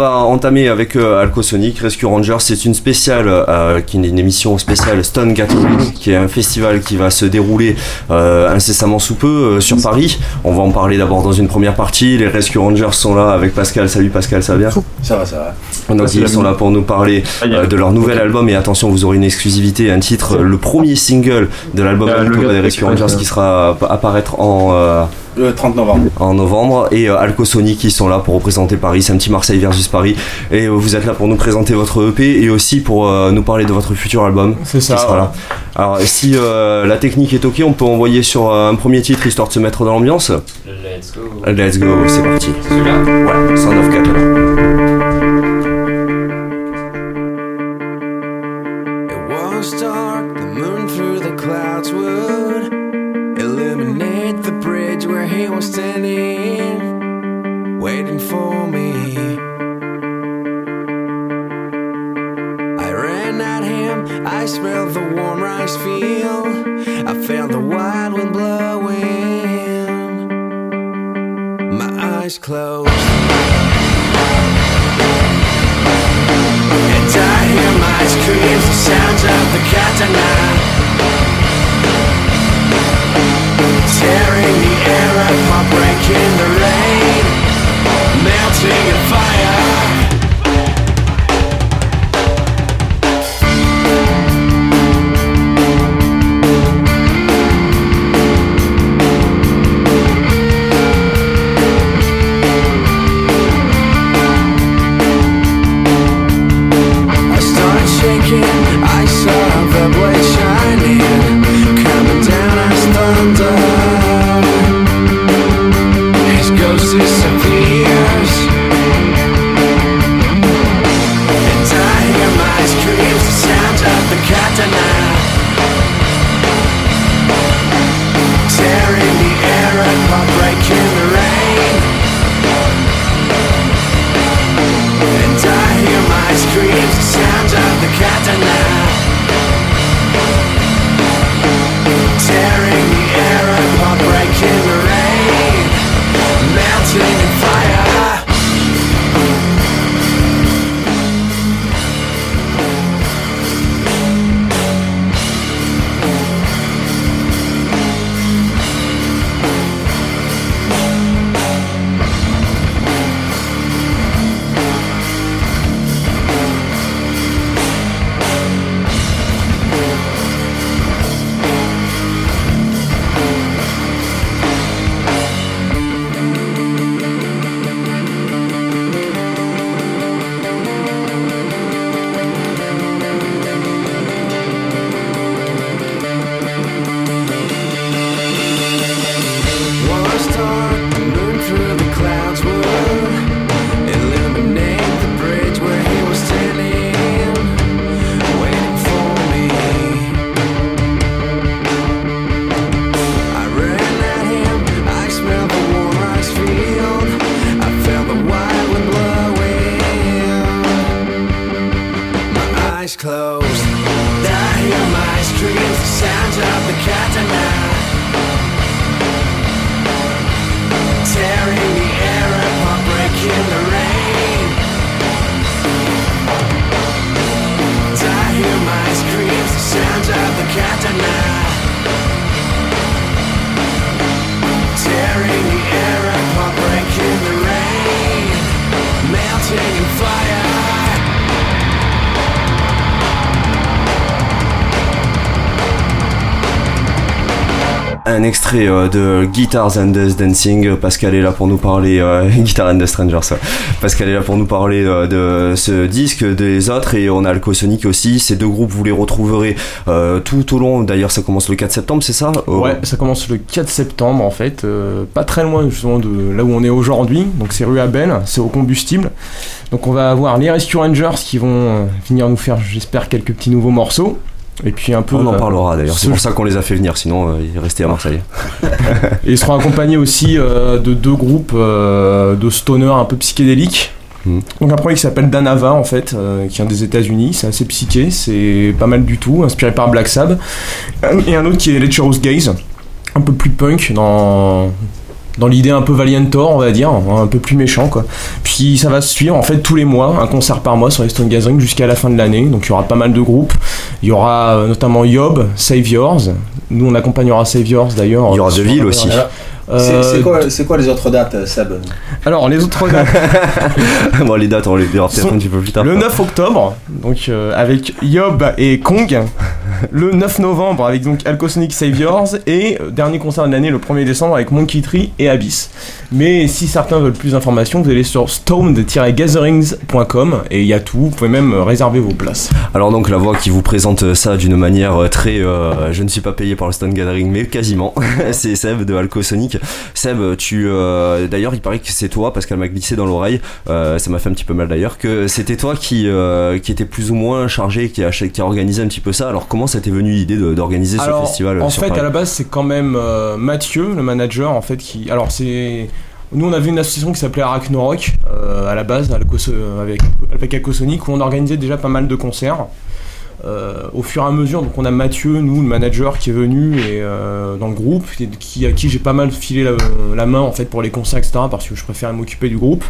va entamer avec euh, Alcosonic Rescue Rangers. C'est une spéciale, euh, qui est une émission spéciale Stone Gathering, qui est un festival qui va se dérouler euh, incessamment sous peu euh, sur Paris. On va en parler d'abord dans une première partie. Les Rescue Rangers sont là avec Pascal. Salut Pascal, ça va bien? Ça va, ça va. Donc ils sont là pour nous parler Ah, de leur nouvel album et attention vous aurez une exclusivité, un titre, le premier single de l'album des Rescue Rangers qui sera à- apparaître en, Le 30 novembre. en novembre et euh, Alcosonic qui sont là pour représenter Paris, c'est un petit Marseille versus Paris et euh, vous êtes là pour nous présenter votre EP et aussi pour euh, nous parler de votre futur album C'est qui ça. sera là. Alors si euh, la technique est ok on peut envoyer sur euh, un premier titre histoire de se mettre dans l'ambiance? Let's go. Let's go, c'est parti. Celui-là? Ouais, Sound of Catalan. Extrait euh, de Guitars and Dancing. Pascal est là pour nous parler. Euh, Guitar and the Strangers. Pascal est là pour nous parler euh, de ce disque, des autres, et on a Alcosonic aussi. Ces deux groupes, vous les retrouverez tout au long. D'ailleurs, ça commence le 4 septembre, c'est ça Ouais, ça commence le 4 septembre en fait, pas très loin justement de là où on est aujourd'hui, donc c'est rue Abel, c'est au combustible. Donc on va avoir les Rescue Rangers qui vont venir nous faire, j'espère, quelques petits nouveaux morceaux. Et puis un peu. On en parlera d'ailleurs. C'est ce- pour ça qu'on les a fait venir. Sinon, euh, ils restaient à Marseille. Et ils seront accompagnés aussi euh, de deux groupes euh, de stoner un peu psychédéliques. Mhm. Donc un premier qui s'appelle Danava en fait, euh, qui vient des États-Unis, c'est assez psyché, c'est pas mal du tout, inspiré par Black Sabbath. Et un autre qui est Lecherous Gaze, un peu plus punk dans dans l'idée un peu Valiantor, on va dire, un peu plus méchant quoi. Puis ça va se suivre en fait tous les mois, un concert par mois sur les Stone Gathering jusqu'à la fin de l'année. Donc il y aura pas mal de groupes. Il y aura euh, notamment Yob, Saviors. Nous on accompagnera Saviors d'ailleurs. Il y aura De Ville aussi. C'est quoi, c'est quoi les autres dates, Seb Alors les autres dates. bon, les dates, on les verra peut-être un petit peu plus tard. Le 9 octobre, donc euh, avec Yob et Kong. Le 9 novembre avec donc Alcosonic Saviors. Et euh, dernier concert de l'année le 1er décembre avec Monkey Tree et Abyss. Mais si certains veulent plus d'informations, vous allez sur stoned-gatherings.com et il y a tout. Vous pouvez même euh, réserver vos places. Alors donc la voix qui vous présente ça d'une manière euh, très euh, je ne suis pas payé par le Stone Gathering mais quasiment c'est Seb de Alcosonic Seb tu euh, d'ailleurs il paraît que c'est toi parce qu'elle m'a glissé dans l'oreille euh, ça m'a fait un petit peu mal d'ailleurs que c'était toi qui euh, qui était plus ou moins chargé qui a qui a organisé un petit peu ça alors comment ça t'est venu l'idée d'organiser ce Alors, festival euh, en sur fait, Paris à la base, c'est quand même euh, Mathieu, le manager, en fait, qui. Alors, c'est. Nous, on avait une association qui s'appelait Arachnorok, euh, à la base, euh, avec, avec Alcosonic, où on organisait déjà pas mal de concerts. Euh, au fur et à mesure, donc on a Mathieu, nous, le manager, qui est venu euh, dans le groupe, et à qui j'ai pas mal filé la, main en fait pour les concerts, etc. Parce que je préfère m'occuper du groupe.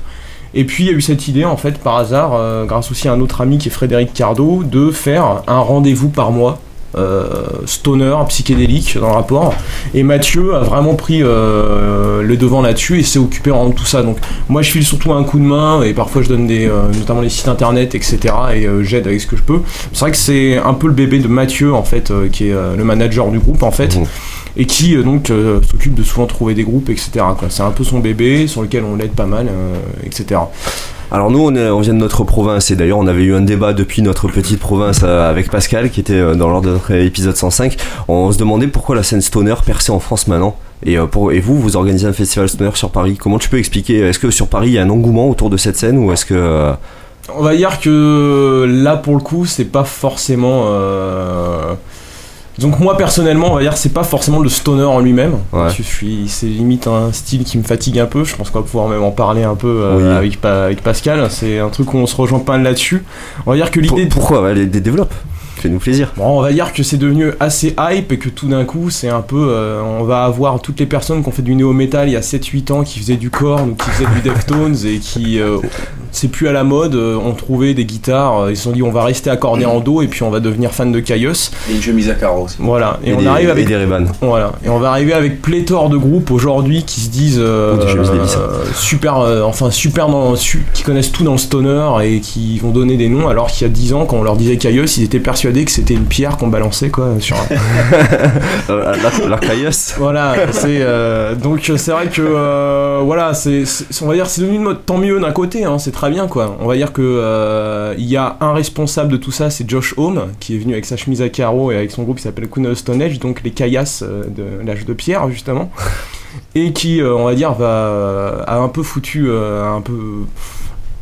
Et puis il y a eu cette idée en fait par hasard, euh, grâce aussi à un autre ami qui est Frédéric Cardo, de faire un rendez-vous par mois stoner, psychédélique dans le rapport. Et Mathieu a vraiment pris euh, le devant là-dessus et s'est occupé de tout ça. Donc moi je file surtout un coup de main et parfois je donne des, euh, notamment les sites internet, etc. Et euh, j'aide avec ce que je peux. C'est vrai que c'est un peu le bébé de Mathieu en fait, euh, qui est euh, le manager du groupe en fait. Mhm. Et qui euh, donc euh, s'occupe de souvent trouver des groupes, etc. C'est un peu son bébé sur lequel on l'aide pas mal, euh, etc. Alors nous on, vient de notre province et d'ailleurs on avait eu un débat depuis notre petite province euh, avec Pascal qui était euh, dans l'ordre de notre épisode 105. On se demandait pourquoi la scène stoner perçait en France maintenant. Et, euh, et vous, vous organisez un festival stoner sur Paris. Comment tu peux expliquer Est-ce que sur Paris il y a un engouement autour de cette scène ou est-ce que On va dire que là pour le coup c'est pas forcément donc moi personnellement on va dire que c'est pas forcément le stoner en lui-même. Ouais. je suis c'est limite un style qui me fatigue un peu. Je pense qu'on va pouvoir même en parler un peu euh, avec, Pa- avec Pascal. C'est un truc où on se rejoint pas là-dessus. On va dire que l'idée pourquoi des développe Fais-nous plaisir. Bon, on va dire que c'est devenu assez hype et que tout d'un coup, c'est un peu. euh, on va avoir toutes les personnes qui ont fait du néo-metal il y a 7-8 ans, qui faisaient du corn ou qui faisaient du Deftones et qui. euh, c'est plus à la mode, euh, ont trouvé des guitares, ils se sont dit on va rester accordé en dos et puis on va devenir fan de Caius. Et une chemise à carreaux aussi. Voilà, et, on des, arrive avec. et des Ray-Ban. Voilà, et on va arriver avec pléthore de groupes aujourd'hui qui se disent euh, des euh, super, euh, enfin super dans, su- qui connaissent tout dans le stoner et qui vont donner des noms alors qu'il y a 10 ans quand on leur disait Caius, ils étaient persuadés que c'était une pierre qu'on balançait quoi sur. un- Euh, la, la Caius. voilà, c'est euh, donc c'est vrai que euh, voilà, c'est on va dire c'est devenu une mode tant mieux d'un côté, hein, c'est très bien quoi. On va dire que il y a un responsable de tout ça, c'est Josh Home qui est venu avec sa chemise à carreaux et avec son groupe qui s'appelle Queen of Stone Age, donc les caillasses de l'âge de pierre justement, et qui euh, on va dire va a un peu foutu euh, un peu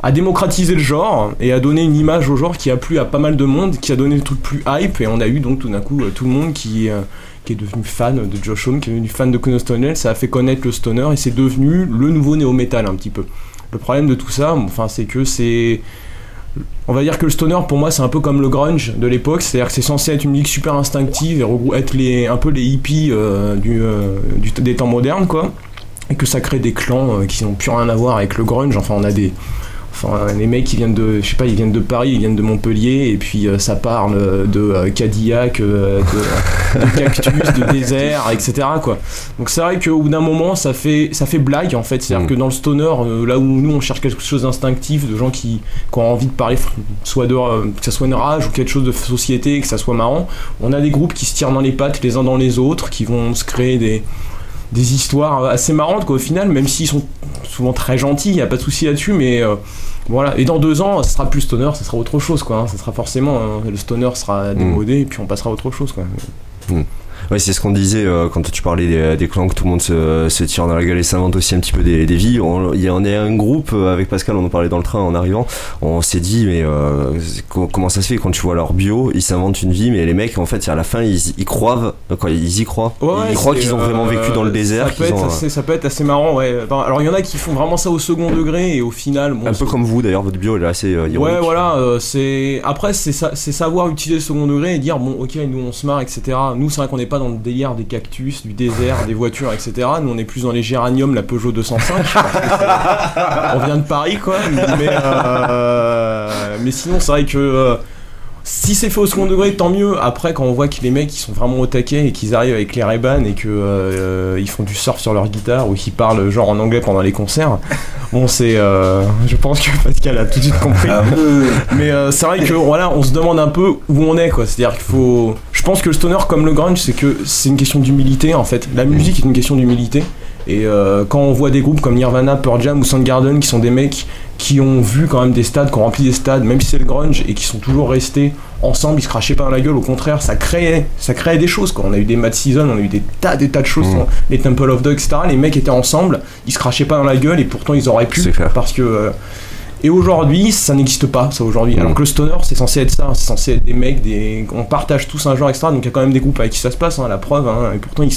a démocratisé le genre et a donné une image au genre qui a plu à pas mal de monde, qui a donné le truc plus hype et on a eu donc tout d'un coup euh, tout le monde qui euh, qui est devenu fan de Josh Homme, qui est devenu fan de Queen of Stone Age, ça a fait connaître le stoner et c'est devenu le nouveau néo-metal un petit peu. Le problème de tout ça, enfin, c'est que c'est. On va dire que le stoner pour moi c'est un peu comme le grunge de l'époque, c'est-à-dire que c'est censé être une musique super instinctive et être les, un peu les hippies euh, des temps modernes quoi. Et que ça crée des clans qui n'ont plus rien à voir avec le grunge, enfin on a des. Enfin, les mecs qui viennent de, je sais pas, ils viennent de Paris, ils viennent de Montpellier, et puis euh, ça parle euh, de euh, Cadillac, de, de cactus, de désert, etc. Quoi. Donc c'est vrai qu'au bout d'un moment, ça fait, ça fait blague en fait. C'est-à-dire Mm. que dans le stoner, là où nous on cherche quelque chose d'instinctif, de gens qui, qui ont envie de parler, soit de, que ça soit une rage ou quelque chose de société, que ça soit marrant, on a des groupes qui se tirent dans les pattes les uns dans les autres, qui vont se créer des des histoires assez marrantes quoi, au final, même s'ils sont souvent très gentils, il n'y a pas de souci là-dessus, mais euh, voilà. Et dans deux ans, ça sera plus stoner, ça sera autre chose quoi. hein. Ça sera forcément hein, le stoner sera démodé et puis on passera à autre chose quoi. Ouais, c'est ce qu'on disait euh, quand tu parlais des, des clans que tout le monde se, se tire dans la gueule et s'invente aussi un petit peu des, des vies. On, il y en a un groupe euh, avec Pascal, on en parlait dans le train en arrivant. On s'est dit, mais euh, comment ça se fait? Quand tu vois leur bio, ils s'inventent une vie, mais les mecs, en fait, à la fin, ils, euh, quoi, ils y croient. Ouais, ils croient qu'ils ont vraiment euh, vécu dans le désert. Ça peut, être ont, euh, assez, ça peut être assez marrant, ouais. Alors il y en a qui font vraiment ça au second degré et au final, bon, un peu comme vous d'ailleurs, votre bio est assez euh, ironique. Ouais, voilà, euh, c'est. Après, c'est savoir utiliser le second degré et dire, bon, ok, nous on se marre, etc. Nous, c'est vrai qu'on n'est pas dans le délire des cactus, du désert, des voitures, etc. Nous, on est plus dans les géraniums, la Peugeot 205. on vient de Paris, quoi. Mais, euh, mais sinon, c'est vrai que euh, si c'est fait au second degré, tant mieux. Après, quand on voit que les mecs ils sont vraiment au taquet et qu'ils arrivent avec les ray et que euh, ils font du surf sur leur guitare ou qu'ils parlent genre en anglais pendant les concerts, bon, c'est. euh, je pense que Pascal a tout de suite compris. Ah, Mais euh, c'est vrai que voilà, on se demande un peu où on est quoi. C'est-à-dire qu'il faut. Je pense que le stoner comme le grunge, c'est que c'est une question d'humilité en fait. La musique est une question d'humilité. Et euh, quand on voit des groupes comme Nirvana, Pearl Jam ou Soundgarden qui sont des mecs qui ont vu quand même des stades, qui ont rempli des stades, même si c'est le grunge, et qui sont toujours restés ensemble, ils se crachaient pas dans la gueule, au contraire, ça créait, ça créait des choses. Quoi. On a eu des Mad Season, on a eu des tas, des tas de choses, Mm. les Temple of Dog, etc. Les mecs étaient ensemble, ils se crachaient pas dans la gueule, et pourtant ils auraient pu, parce que. euh, et aujourd'hui, ça n'existe pas, ça aujourd'hui. Mm. Alors que le stoner, c'est censé être ça, c'est censé être des mecs, des... on partage tous un genre, etc. Donc il y a quand même des groupes avec qui ça se passe, hein, la preuve. hein. et pourtant, ils-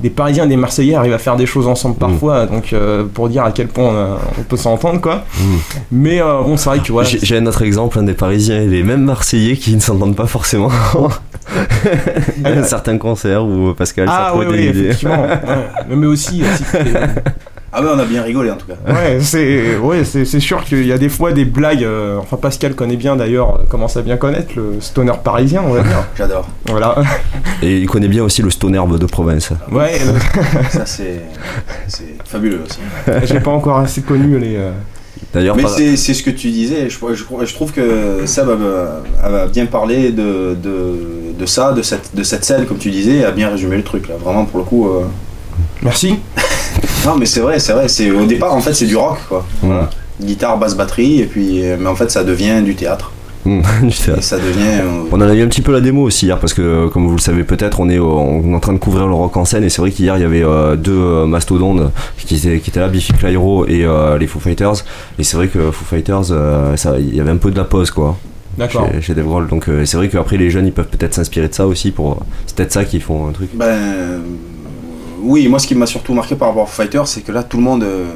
des Parisiens et des Marseillais arrivent à faire des choses ensemble Mm. parfois, donc euh, pour dire à quel point euh, on peut s'entendre, quoi. Mm. Mais euh, bon, c'est vrai que voilà. J'ai j'ai un autre exemple, un des Parisiens et les mêmes Marseillais qui ne s'entendent pas forcément. à certains concerts où Pascal Ah ça oui, oui, des idées. effectivement. ouais. Mais aussi, aussi Ah ouais, on a bien rigolé en tout cas. ouais, c'est ouais, c'est sûr qu'il y a des fois des blagues. euh, enfin, Pascal connaît bien d'ailleurs, euh, commence à bien connaître le stoner parisien, on va dire. J'adore. voilà. Et il connaît bien aussi le stonerbe de province. Ouais, Ça, c'est c'est fabuleux aussi. euh, j'ai pas encore assez connu les. euh, D'ailleurs, Mais par- c'est c'est ce que tu disais. Je, je, je trouve que Seb a, a bien parlé de, de, de ça, de cette, de cette scène, comme tu disais, et a bien résumé le truc là. Vraiment, pour le coup. euh, Merci. Non, mais c'est vrai, c'est vrai. C'est au départ, en fait, c'est du rock, quoi. Voilà. Guitare, basse, batterie, et puis, mais en fait, ça devient du théâtre. Mm, sais. Et ça devient. euh, On en a eu un petit peu la démo aussi hier parce que comme vous le savez peut-être on est, au- on est en train de couvrir le rock en scène et c'est vrai qu'hier il y avait euh, deux euh, mastodontes qui étaient, qui étaient là, Biffy Clyro et euh, les Foo Fighters et c'est vrai que Foo Fighters euh, ça, il y avait un peu de la pause quoi D'accord. chez, chez Dave Grohl donc euh, c'est vrai qu'après les jeunes ils peuvent peut-être s'inspirer de ça aussi pour c'est peut-être ça qui font un truc Ben. Euh, Oui, moi ce qui m'a surtout marqué par rapport à Foo Fighters, c'est que là tout le monde, euh,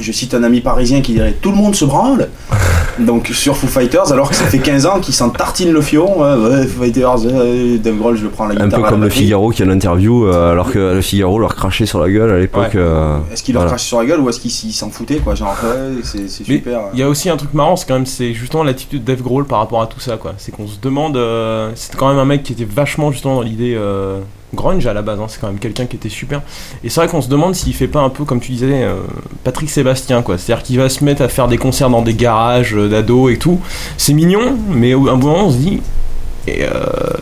je cite un ami parisien qui dirait tout le monde se branle, donc sur Foo Fighters, alors que ça fait 15 ans qu'ils s'en tartinent le fion, ouais, ouais, Foo Fighters, euh, Dave Grohl je le prends à la un guitare. peu à la comme le. Figaro qui a l'interview euh, alors que le Figaro leur crachait sur la gueule à l'époque Ouais. euh, Est-ce qu'il leur voilà. crache sur la gueule ou est-ce qu'il s'il s'en foutait quoi Genre ouais, c'est super. Il y a aussi un truc marrant, c'est quand même c'est justement l'attitude de Dave Grohl par rapport à tout ça quoi. C'est qu'on se demande, euh, c'est quand même un mec qui était vachement justement dans l'idée euh, grunge à la base. hein. C'est quand même quelqu'un qui était super. Et c'est vrai qu'on se demande s'il fait pas un peu comme tu disais euh, Patrick Sébastien quoi. C'est-à-dire qu'il va se mettre à faire des concerts dans des garages euh, d'ados et tout. C'est mignon, mais au un moment on se dit. Et euh,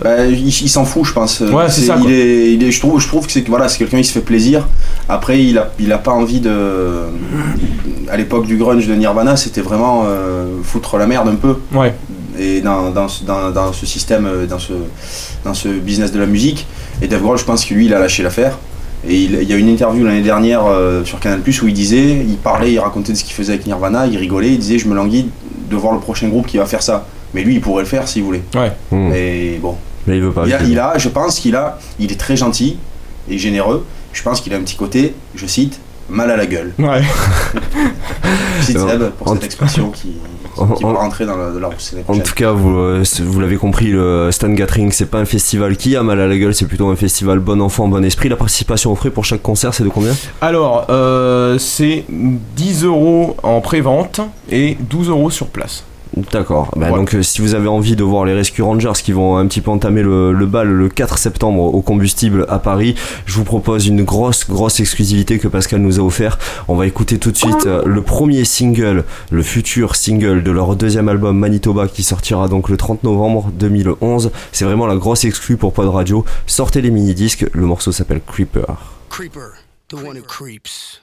Bah, il, il s'en fout, je pense. Ouais, c'est ça, Il est, il est, je trouve, je trouve que c'est voilà, quelqu'un qui se fait plaisir. Après, il a, il a pas envie de. À l'époque du grunge de Nirvana, c'était vraiment foutre la merde un peu. ouais, Et dans, dans, ce- dans, dans ce système, euh, dans ce, dans ce business de la musique. Et Dave Grohl, je pense que lui, il a lâché l'affaire. Et il, il y a une interview l'année dernière euh, sur Canal où il disait, il parlait, il racontait de ce qu'il faisait avec Nirvana, il rigolait, il disait, je me languis de voir le prochain groupe qui va faire ça. Mais lui, il pourrait le faire s'il voulait. Mm. Mais bon, mais il veut pas il a, il a- je pense qu'il a, il est très gentil et généreux. Je pense qu'il a un petit côté, je cite, mal à la gueule. ouais. Je cite Seb pour cette expression qui, qui va en- rentrer dans dans tout cas, vous, euh, vous l'avez compris, le Stan Gathering, c'est pas un festival qui a mal à la gueule, c'est plutôt un festival bon enfant, bon esprit. La participation aux frais pour chaque concert, c'est de combien? Alors, euh, c'est 10 euros en pré-vente et 12 euros sur place. D'accord. Bah, Ouais. Donc, euh, si vous avez envie de voir les Rescue Rangers qui vont un petit peu entamer le, le bal le 4 septembre au combustible à Paris, je vous propose une grosse, grosse exclusivité que Pascal nous a offert. On va écouter tout de suite euh, le premier single, le futur single de leur deuxième album Manitoba qui sortira donc le 30 novembre 2011. C'est vraiment la grosse exclue pour Pod Radio. Sortez les mini-disques, le morceau s'appelle Creeper. Creeper, the one who creeps.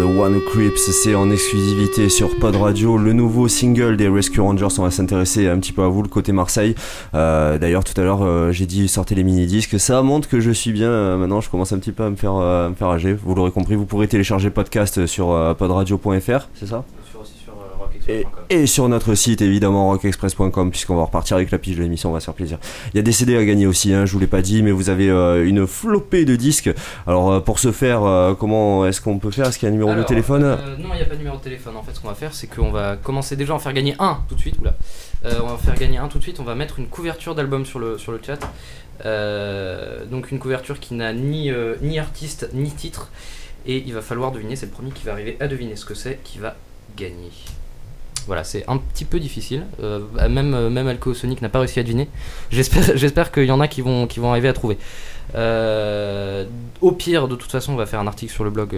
The One Creeps, c'est en exclusivité sur Pod Radio, le nouveau single des Rescue Rangers. On va s'intéresser un petit peu à vous, le côté Marseille. Euh, D'ailleurs, tout à l'heure, euh, j'ai dit sortez les mini-disques. Ça montre que je suis bien. Euh, maintenant, je commence un petit peu à me faire, à me faire âger. Vous l'aurez compris, vous pourrez télécharger podcast sur podradio.fr, c'est ça? Et, sur notre site évidemment rockexpress.com puisqu'on va repartir avec la pige de l'émission, on va se faire plaisir. Il y a des CD à gagner aussi, hein, je vous l'ai pas dit, mais vous avez euh, une flopée de disques. Alors euh, pour ce faire, euh, comment est-ce qu'on peut faire? Est-ce qu'il y a un numéro Alors, de téléphone Non, il n'y a pas de numéro de téléphone. En fait, ce qu'on va faire, c'est qu'on va commencer déjà à en faire gagner un tout de suite. Oula. On va en faire gagner un tout de suite. On va mettre une couverture d'album sur le, sur le chat. Donc une couverture qui n'a ni, ni artiste ni titre. Et il va falloir deviner, c'est le premier qui va arriver à deviner ce que c'est qui va gagner. Voilà, c'est un petit peu difficile. Euh, même, euh, même Alco Sonic n'a pas réussi à deviner. J'espère, j'espère qu'il y en a qui vont, arriver à trouver. Euh, au pire, de toute façon, on va faire un article sur le blog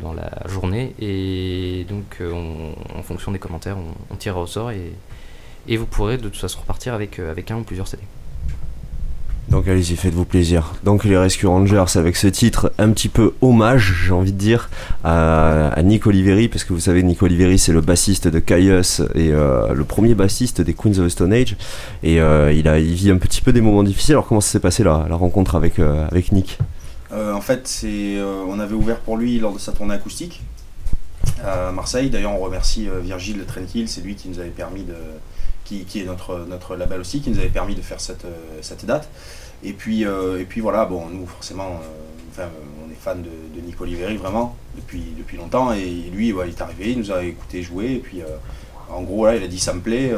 dans la journée. Et donc, on- en fonction des commentaires, on, tirera au sort. Et, vous pourrez de toute façon repartir avec, avec un ou plusieurs CD. Donc allez-y, faites-vous plaisir. Donc les Rescue Rangers avec ce titre un petit peu hommage, j'ai envie de dire, à, Nick Oliveri, parce que vous savez, Nick Oliveri c'est le bassiste de Caius et euh, le premier bassiste des Queens of the Stone Age. Et euh, il, a, vit un petit peu des moments difficiles. Alors comment ça s'est passé la, rencontre avec, euh, Nick? En fait, on avait ouvert pour lui lors de sa tournée acoustique à Marseille. D'ailleurs, on remercie Virgile de Trenkill, c'est lui qui nous avait permis de, qui, qui est notre, notre label aussi, qui nous avait permis de faire cette, euh, cette date. Et puis, euh, et puis voilà, bon, nous forcément, euh, enfin, on est fan de, de Nick Oliveri vraiment depuis, depuis longtemps. Et lui, ouais, il est arrivé, il nous a écouté jouer. Et puis, en gros, là, il a dit ça me plaît.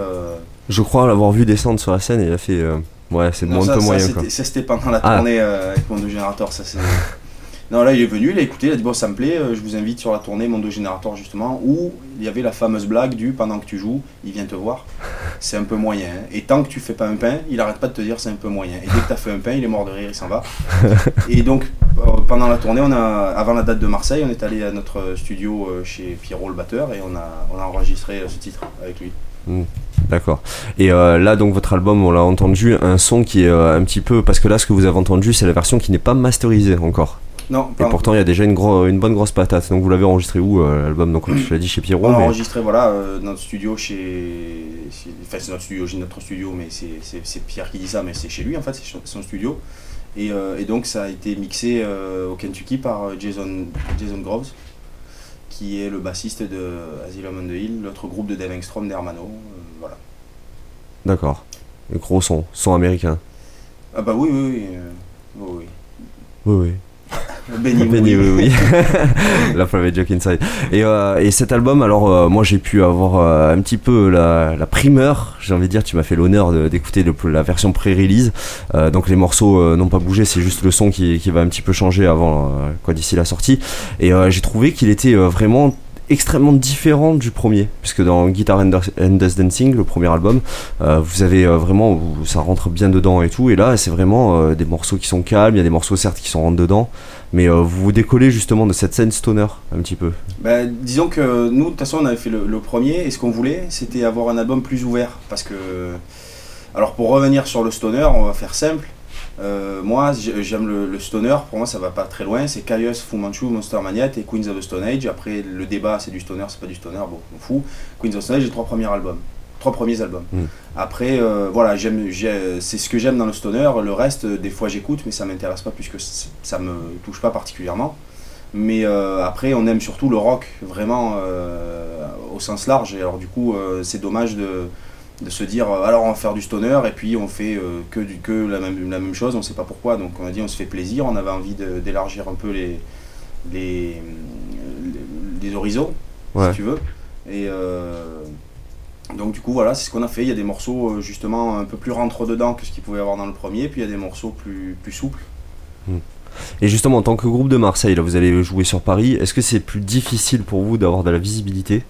Je crois l'avoir vu descendre sur la scène et il a fait... ouais, c'est un peu moyen ça, c'était pendant la Ah. tournée avec Mondo Generator. Ça, c'est... non, là, il est venu, il a écouté, il a dit Bon, ça me plaît, euh, je vous invite sur la tournée Mondo Generator, justement, où il y avait la fameuse blague du pendant que tu joues, il vient te voir. C'est un peu moyen. hein. Et tant que tu fais pas un pain, il arrête pas de te dire c'est un peu moyen. Et dès que tu as fait un pain, il est mort de rire, il s'en va. Et donc, euh, pendant la tournée, on a, avant la date de Marseille, on est allé à notre studio euh, chez Pierrot le batteur et on a, on a enregistré ce titre avec lui. D'accord. Et euh, là, donc, votre album, on l'a entendu, un son qui est euh, un petit peu. Parce que là, ce que vous avez entendu, c'est la version qui n'est pas masterisée encore. Non, Et pourtant, il y a déjà une, gros, une bonne grosse patate. Donc, vous l'avez enregistré où, euh, l'album Donc, je l'ai dit chez Pierrot. On a mais- enregistré voilà, euh, notre studio chez. Enfin, c'est notre studio, j'ai notre studio, mais c'est- Pierre qui dit ça, mais c'est chez lui en fait, c'est son- studio. Et, euh, et donc ça a été mixé euh, au Kentucky par Jason, Jason Groves, qui est le bassiste de Asylum on the Hill, l'autre groupe de Dave Engstrom d'Hermano. voilà. D'accord. Gros son, son américain. Ah bah oui, oui, oui. oui, oui. Oui, oui. Benny, oui, Benny, oui. la private joke inside. Et, euh, et cet album, alors euh, moi j'ai pu avoir euh, un petit peu la, la primeur, j'ai envie de dire, tu m'as fait l'honneur d'écouter la version pré-release. Donc les morceaux n'ont pas bougé, c'est juste le son qui, qui va un petit peu changer avant, quoi, d'ici la sortie. Et j'ai trouvé qu'il était vraiment extrêmement différent du premier puisque dans Guitar and Dancing le premier album euh, vous avez euh, vraiment ça rentre bien dedans et tout et là c'est vraiment euh, des morceaux qui sont calmes il y a des morceaux certes qui sont rentrent dedans mais vous vous décollez justement de cette scène stoner un petit peu Bah, disons que nous, de toute façon, on avait fait le premier, et ce qu'on voulait, c'était avoir un album plus ouvert. Parce que. Alors, pour revenir sur le stoner, on va faire simple. Euh, moi, j'ai- j'aime le, le stoner, pour moi, ça va pas très loin. C'est Caius, Fu Manchu, Monster Magnet et Queens of the Stone Age. Après, le débat, c'est du stoner, c'est pas du stoner, bon, on fout. Queens of the Stone Age, j'ai trois premiers albums. Trois premiers albums. Mm. Après, euh, voilà, j'aime, j'ai- c'est ce que j'aime dans le stoner. Le reste, euh, des fois, j'écoute, mais ça m'intéresse pas puisque ça me touche pas particulièrement. Mais euh, après, on aime surtout le rock, vraiment au sens large. Et alors, du coup, c'est dommage de, de se dire euh, alors on va faire du stoner et puis on fait euh, que, du, que la, même, la même chose, on sait pas pourquoi. Donc, on a dit on se fait plaisir, on avait envie d'élargir un peu les, les, les, les horizons, Ouais. si tu veux. Et euh, donc, du coup, voilà, c'est ce qu'on a fait. Il y a des morceaux justement un peu plus rentre-dedans que ce qu'il pouvait y avoir dans le premier, puis il y a des morceaux plus, plus souples. et justement en tant que groupe de Marseille là vous allez jouer sur Paris est-ce que c'est plus difficile pour vous d'avoir de la visibilité?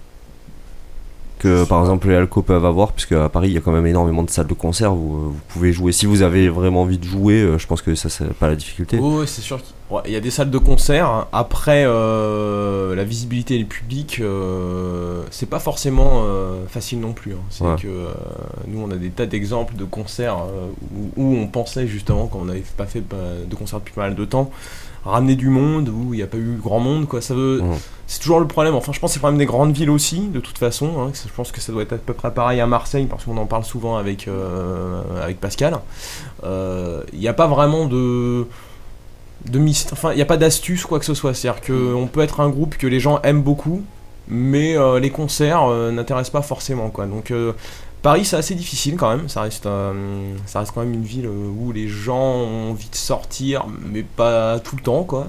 Que par exemple les Alco peuvent avoir puisque à Paris il y a quand même énormément de salles de concert où euh, vous pouvez jouer si vous avez vraiment envie de jouer euh, je pense que ça c'est pas la difficulté Oh, ouais, c'est sûr. qu'il- Ouais, il y a des salles de concert. Après, euh, la visibilité et le public, euh, c'est pas forcément euh, facile non plus. hein. C'est Ouais. que nous, on a des tas d'exemples de concerts où, où on pensait justement, quand on n'avait pas fait bah, de concert depuis pas mal de temps, ramener du monde, où il n'y a pas eu grand monde. Quoi. Ça veut, Mhm. C'est toujours le problème. Enfin, je pense que c'est le problème des grandes villes aussi, de toute façon. hein. Je pense que ça doit être à peu près pareil à Marseille, parce qu'on en parle souvent avec, euh, avec Pascal. Euh, Il n'y a pas vraiment de de enfin il n'y a pas d'astuce quoi que ce soit c'est à dire que on peut être un groupe que les gens aiment beaucoup mais euh, les concerts n'intéressent pas forcément quoi donc Paris c'est assez difficile quand même ça reste euh, ça reste quand même une ville euh, où les gens ont envie de sortir mais pas tout le temps quoi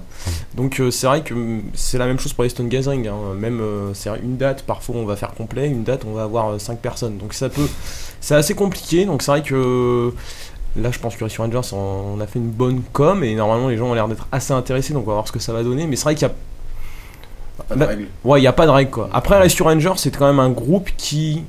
donc euh, c'est vrai que mm, c'est la même chose pour les Stone Gathering hein. même euh, c'est une date parfois on va faire complet une date on va avoir 5 personnes donc ça peut c'est assez compliqué donc c'est vrai que Là, je pense que Resurgence Rangers, on on a fait une bonne com et normalement les gens ont l'air d'être assez intéressés, donc on va voir ce que ça va donner. Mais c'est vrai qu'il y a, Pas de Bah, règle. ouais, il y a pas de règle quoi. Après, Resurgence Rangers, c'est quand même un groupe qui,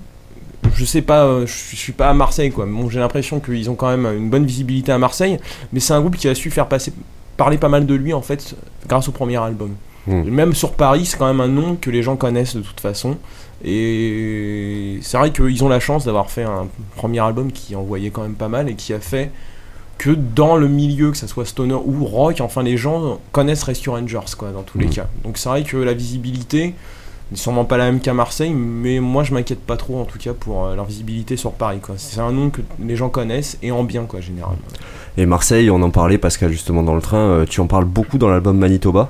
je sais pas, euh, je suis pas à Marseille quoi. Bon, j'ai l'impression qu'ils ont quand même une bonne visibilité à Marseille, mais c'est un groupe qui a su faire passer, parler pas mal de lui en fait, grâce au premier album. Mm. Même sur Paris, c'est quand même un nom que les gens connaissent de toute façon. Et c'est vrai qu'ils ont la chance d'avoir fait un premier album qui envoyait quand même pas mal et qui a fait que dans le milieu, que ça soit stoner ou rock, enfin les gens connaissent Rescue Rangers quoi, dans tous les Mhm. cas. Donc c'est vrai que la visibilité n'est sûrement pas la même qu'à Marseille, mais moi je m'inquiète pas trop en tout cas pour leur visibilité sur Paris quoi. C'est un nom que les gens connaissent et en bien quoi généralement. Et Marseille, on en parlait, Pascal, justement dans le train, euh, tu en parles beaucoup dans l'album Manitoba?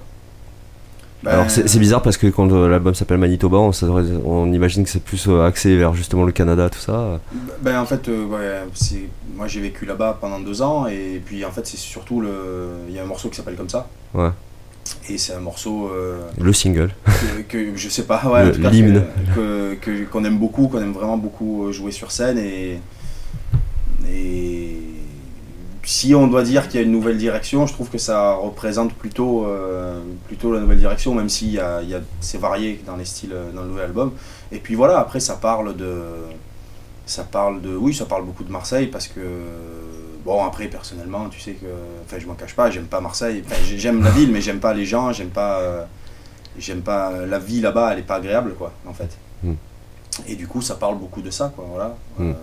Ben, Alors c'est c'est bizarre parce que quand l'album s'appelle Manitoba, on, imagine que c'est plus euh, axé vers justement le Canada, tout ça. Ben en fait, euh, ouais, c'est- moi j'ai vécu là-bas pendant deux ans et puis en fait c'est surtout le, il y a un morceau qui s'appelle comme ça. Ouais. Et c'est un morceau euh, Le single. que, que je sais pas, ouais, l'hymne. que- que- qu'on aime beaucoup, qu'on aime vraiment beaucoup euh, jouer sur scène et et si on doit dire qu'il y a une nouvelle direction, je trouve que ça représente plutôt euh, plutôt la nouvelle direction, même s'il y a, il y a c'est varié dans les styles dans le nouvel album. Et puis voilà, après ça parle de ça parle de oui, ça parle beaucoup de Marseille parce que bon après personnellement, tu sais que enfin je m'en cache pas, j'aime pas Marseille, Enfin, j'aime la ville mais j'aime pas les gens, j'aime pas euh, j'aime pas la vie là-bas, elle est pas agréable quoi en fait. Mm. Et du coup, ça parle beaucoup de ça quoi, voilà. Mm. Euh,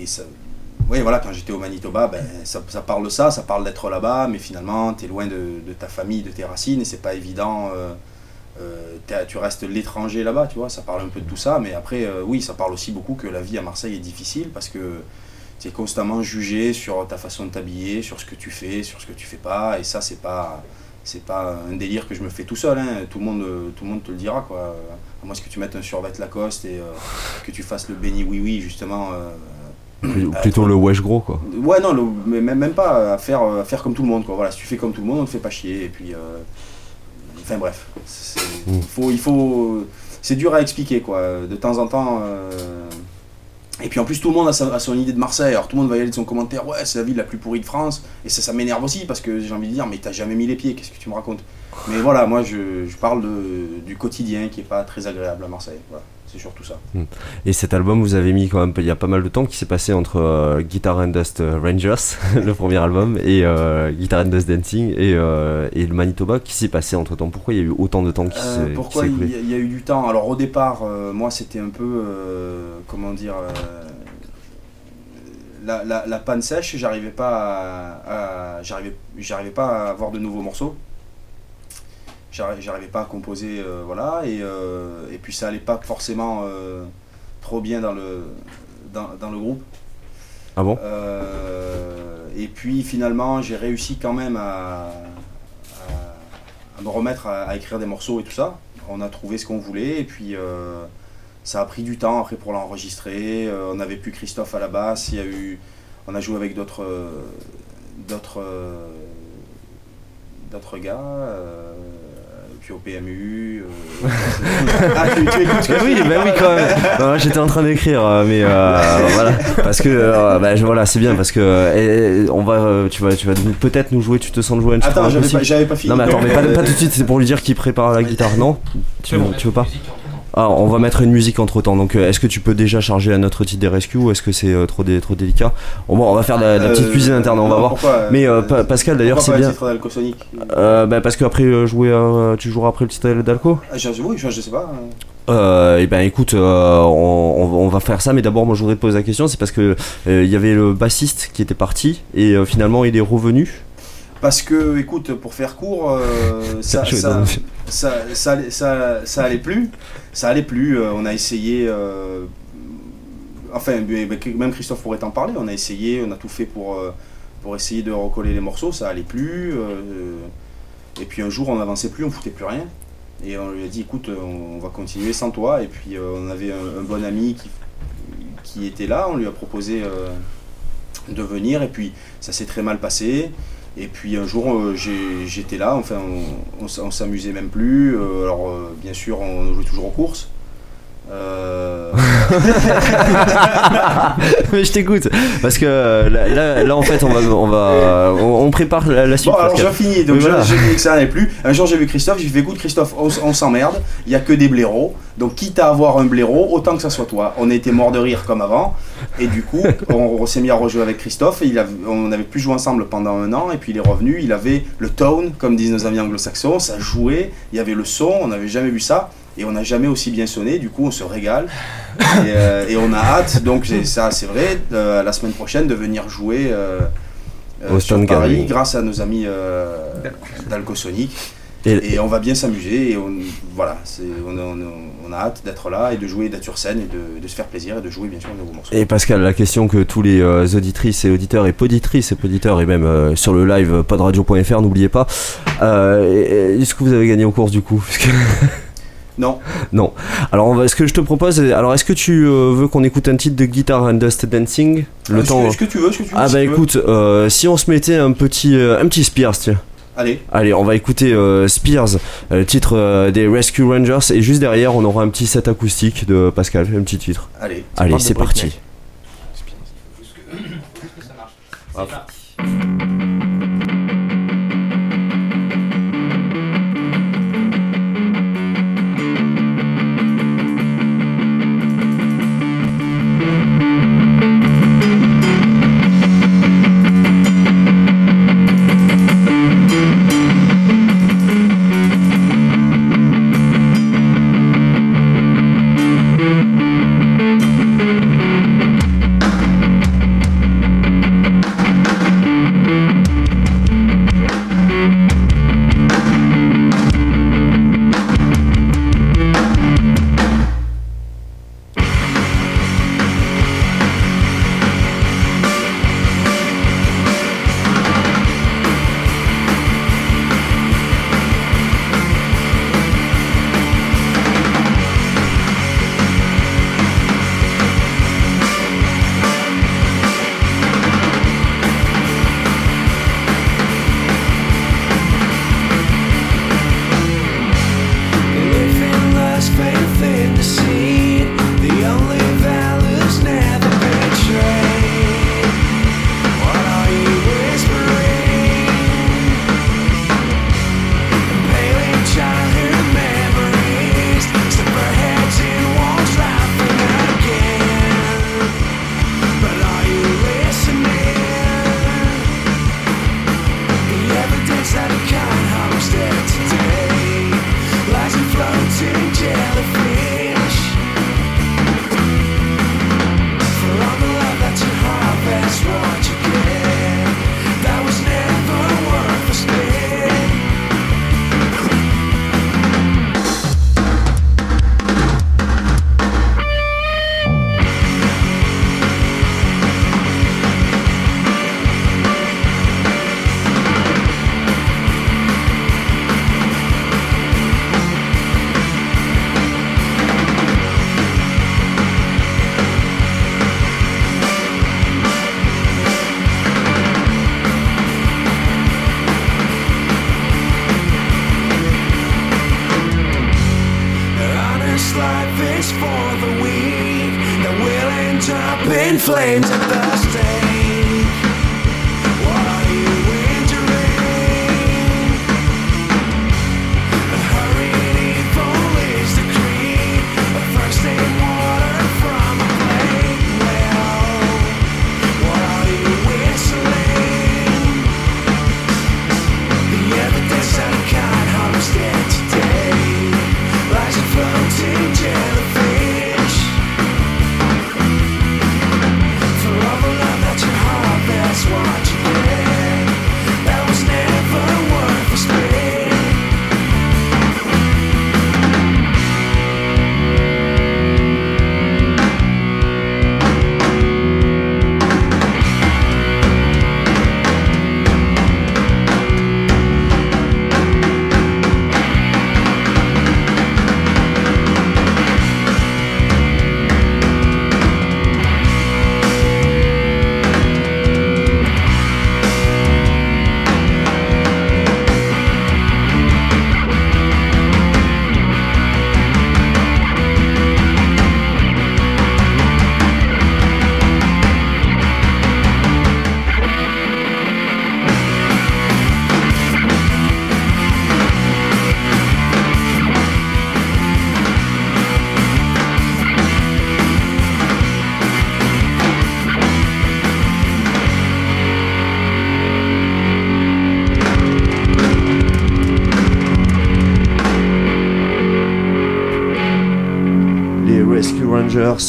et ça oui, voilà, quand j'étais au Manitoba, ben, ça, ça parle de ça, ça parle d'être là-bas, mais finalement, tu es loin de, de ta famille, de tes racines, et c'est pas évident. euh, euh, tu restes l'étranger là-bas, tu vois, ça parle un peu de tout ça, mais après, euh, oui, ça parle aussi beaucoup que la vie à Marseille est difficile parce que tu es constamment jugé sur ta façon de t'habiller, sur ce que tu fais, sur ce que tu fais pas, et ça, c'est pas. C'est pas un délire que je me fais tout seul, hein. tout, le monde, euh, tout le monde te le dira. Quoi. À moins que tu mettes un survêt Lacoste et euh, que tu fasses le béni oui-oui, justement. euh, plutôt le wesh gros, quoi. Ouais, non, le- mais même, même pas à faire, à faire comme tout le monde. Quoi. Voilà, si tu fais comme tout le monde, on te fait pas chier. Et puis, euh, enfin bref, c'est- Mm. il faut, il faut, c'est dur à expliquer quoi. De temps en temps. Et puis en plus, tout le monde a, son idée de Marseille. Alors tout le monde va y aller de son commentaire. Ouais, c'est la ville la plus pourrie de France. Et ça, ça m'énerve aussi parce que j'ai envie de dire, mais t'as jamais mis les pieds. Qu'est-ce que tu me racontes? Mais voilà, moi, je, parle du quotidien qui est pas très agréable à Marseille. C'est surtout ça. Et cet album, vous avez mis quand même, il y a pas mal de temps qui s'est passé entre euh, Guitar and Dust Rangers, le premier album, et euh, Guitar and Dust Dancing, et, euh, et le Manitoba. Qui s'est passé entre temps Pourquoi il y a eu autant de temps qui s'est pourquoi il y, a- il y a eu du temps? Alors au départ, moi c'était un peu, comment dire, la, la, la panne sèche, j'arrivais pas à, à- j'arrivais, j'arrivais pas à avoir de nouveaux morceaux. J'arri- J'arrivais pas à composer, euh, voilà, et, euh, et puis ça allait pas forcément euh, trop bien dans le, dans, dans le groupe. Ah bon? Et puis finalement, j'ai réussi quand même à, à- à me remettre à, à écrire des morceaux et tout ça. On a trouvé ce qu'on voulait et puis ça a pris du temps après pour l'enregistrer. On n'avait plus Christophe à la basse. Il y a eu, on a joué avec d'autres, d'autres, d'autres gars. Au PMU. euh, ah, tu, tu écoutes que oui, bah oui, quand même. J'étais en train d'écrire, euh, mais euh, voilà, parce que euh, bah, je- voilà, c'est bien parce que euh, on va, euh, tu vas, tu vas peut-être nous jouer. Tu te sens de jouer un Attends, j'avais pas, j'avais pas fini. Non mais attends, mais pas, pas tout de suite. C'est pour lui dire qu'il prépare la guitare, non tu, tu veux pas Ah, on va mettre une musique entre temps. Donc, euh, est-ce que tu peux déjà charger un autre titre des Rescue ou est-ce que c'est euh, trop, dé- trop délicat? Bon, bon, on va faire de la, de la petite Euh, cuisine interne, on va voir. pourquoi, Mais Pa- Pascal, d'ailleurs, c'est bien. bah, parce qu'après, jouer, à- tu joueras après le titre d'Alco? Ah, je, oui, je, je sais pas. euh, et ben écoute, euh, on, on va- faire ça, mais d'abord moi je voudrais te poser la question, c'est parce que euh, il y avait le bassiste qui était parti et euh, finalement il est revenu. Parce que, écoute, pour faire court, ça, ça, ça- ça allait plus. Ça allait plus. euh, on a essayé. euh, enfin, même Christophe pourrait t'en parler. On a essayé, on a tout fait pour, euh, pour essayer de recoller les morceaux. Ça allait plus. et puis un jour, on n'avançait plus, on foutait plus rien. Et on lui a dit, écoute, on, va continuer sans toi. Et puis, on avait un, bon ami qui, qui était là. On lui a proposé de venir. Et puis, ça s'est très mal passé. Et puis un jour, euh, j'étais là, enfin, on, on s'amusait même plus. euh, alors, euh, bien sûr, on jouait toujours aux courses. Euh, mais je t'écoute parce que euh, là, là, là, en fait on va on va on, on prépare la, la suite. Bon, alors j'ai fini, donc voilà. j'ai dit que ça n'allait plus. Un jour, j'ai vu Christophe, j'ai fait écoute, Christophe, on, s'emmerde, il n'y a que des blaireaux. Donc, quitte à avoir un blaireau, autant que ça soit toi. On était mort de rire comme avant. Et du coup, on, on s'est mis à rejouer avec Christophe. Et il on n'avait plus joué ensemble pendant un an. Et puis, il est revenu. Il avait le tone, comme disent nos amis anglo-saxons. Ça jouait, il y avait le son, on n'avait jamais vu ça. Et on n'a jamais aussi bien sonné. Du coup, on se régale. Et, euh, et on a hâte, donc ça, c'est vrai, euh, la semaine prochaine, de venir jouer. euh, euh, Au sur Stone Paris grâce à nos amis euh, d'Alcosonic Et- et, on va bien s'amuser et on, voilà on, a- on a- on a hâte d'être là et de jouer d'être sur scène et de, de se faire plaisir et de jouer bien sûr un nouveau morceau Et Pascal, la question que tous les euh, auditrices et auditeurs et poditrices et poditeurs et même euh, sur le live podradio.fr, n'oubliez pas, euh, est-ce que vous avez gagné aux courses du coup? Parce que- non Non. Alors, ce que je te propose, alors est-ce que tu euh, veux qu'on écoute un titre de Guitar and Dust Dancing? Le Ah, ce temps. que, ce que tu veux ce que tu veux Ah si bah écoute, euh, si on se mettait un petit, euh, un petit Spears, tiens. allez Allez, on va écouter euh, Spears, euh, le titre euh, des Rescue Rangers, et juste derrière, on aura un petit set acoustique de Pascal, un petit titre. allez Allez, c'est parti. Ça marche?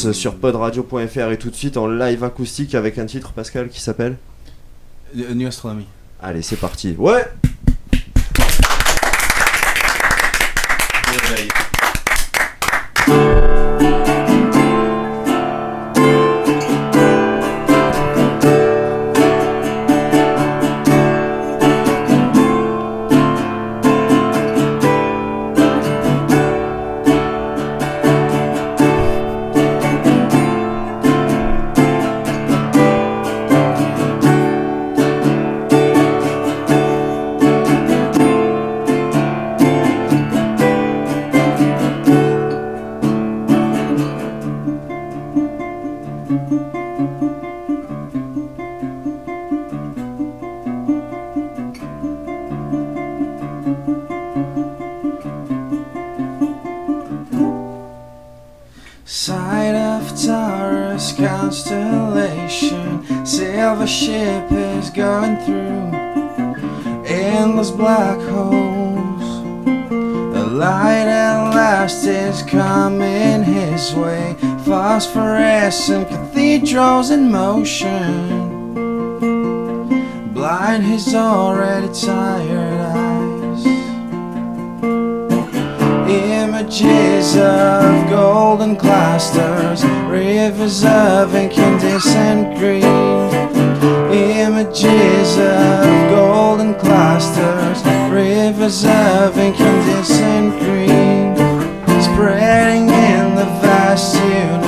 Rangers sur podradio.fr et tout de suite en live acoustique avec un titre, Pascal, qui s'appelle Euh, New Astronomy. Allez, c'est parti. Ouais ship is going through endless black holes. The light at last is coming his way, phosphorescent cathedrals in motion. Blind his already tired eyes images of golden clusters, rivers of incandescent green. Images of golden clusters, rivers of incandescent green, spreading in the vast The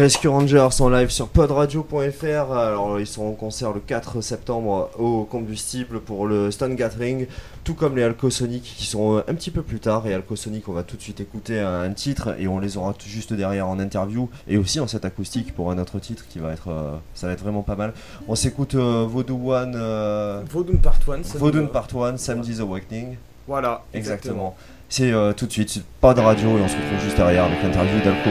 Rescue Rangers en live sur podradio.fr. Alors, ils sont en concert le 4 septembre au combustible pour le Stone Gathering, tout comme les Alcosonic qui sont un petit peu plus tard. Et Alcosonic, on va tout de suite écouter un titre et on les aura tout juste derrière en interview et aussi en set acoustique pour un autre titre qui va être, euh, ça va être vraiment pas mal. On s'écoute euh, Voodoo One, euh, Part 1. ça Vodun nous- Part 1, Samedi's Awakening. Voilà. Exactement. C'est euh, tout de suite, pas de radio et on se retrouve juste derrière avec l'interview d'Alco.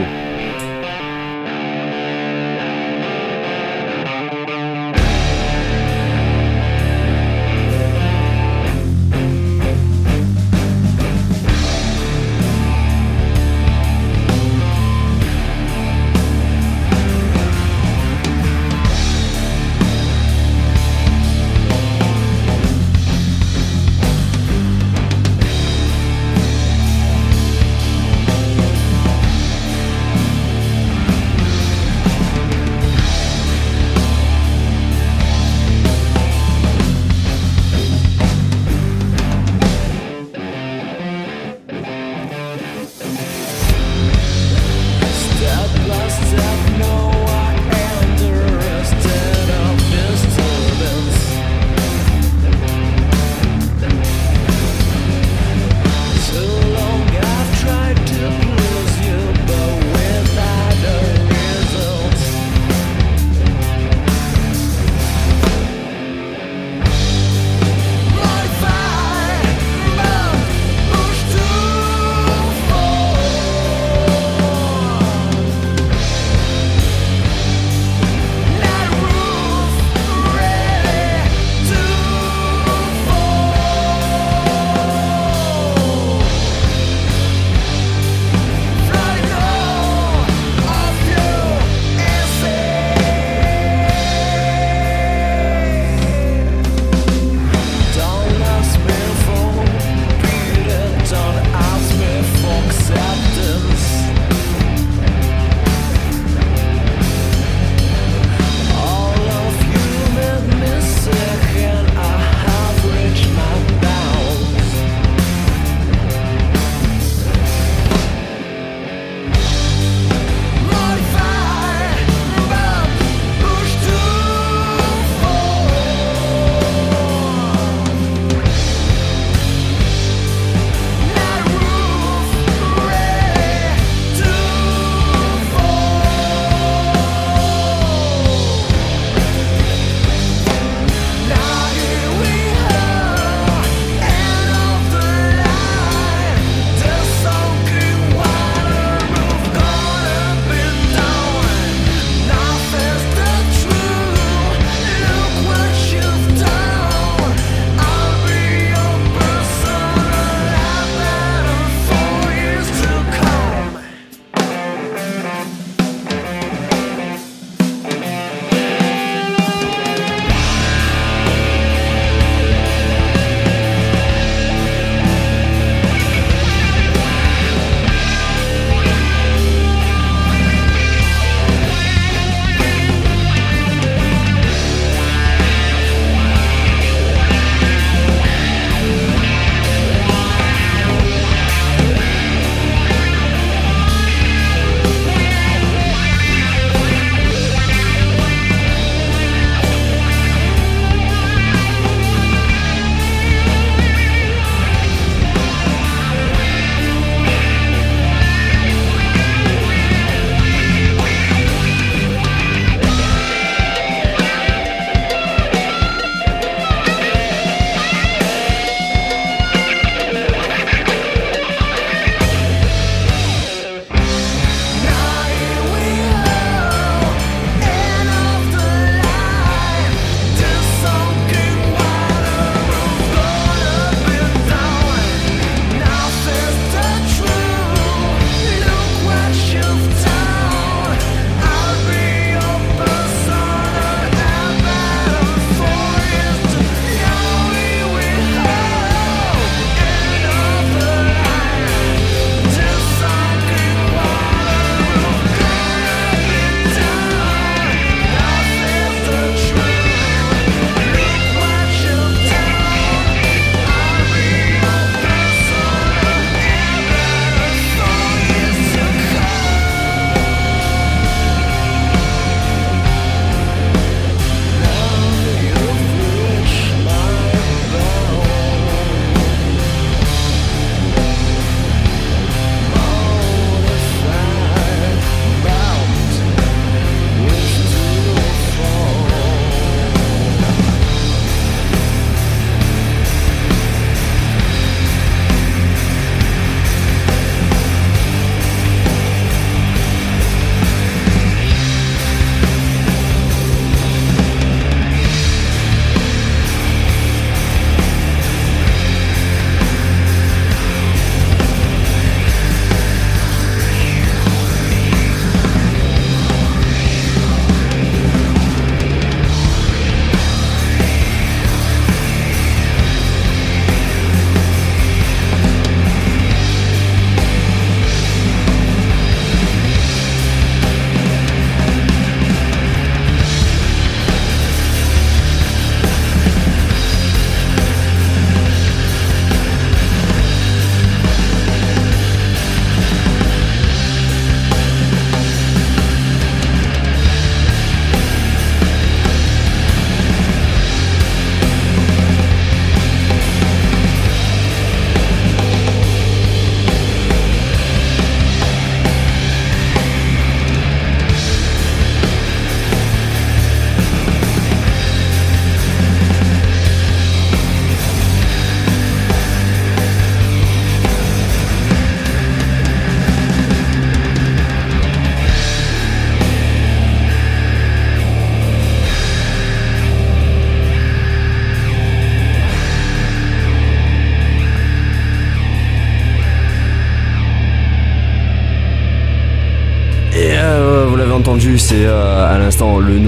Euh, à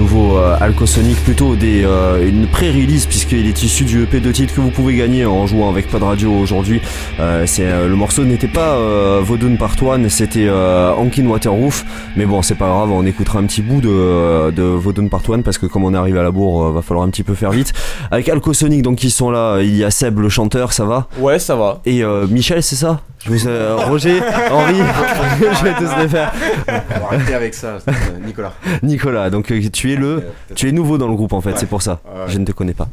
Alcosonic, plutôt des, euh, une pré-release puisqu'il est issu du EP de titre que vous pouvez gagner en jouant avec Pod Radio aujourd'hui. Euh, c'est euh, le morceau n'était pas euh, Vodun Part One, c'était euh, Ankin Waterroof, mais bon c'est pas grave, on écoutera un petit bout de, de Vodun Part One parce que comme on arrive à la bourre, euh, va falloir un petit peu faire vite. Avec Alcosonic donc qui sont là, il y a Seb le chanteur, ça va? Ouais, ça va. Et euh, Michel, c'est ça? Je vous, euh, Roger, Henri, je vais tous les faire. On va arrêter avec ça, Nicolas. Nicolas, donc tu es le, peut-être- tu es nouveau dans le groupe en fait, Ouais. c'est pour ça. Ouais. Je ne te connais pas.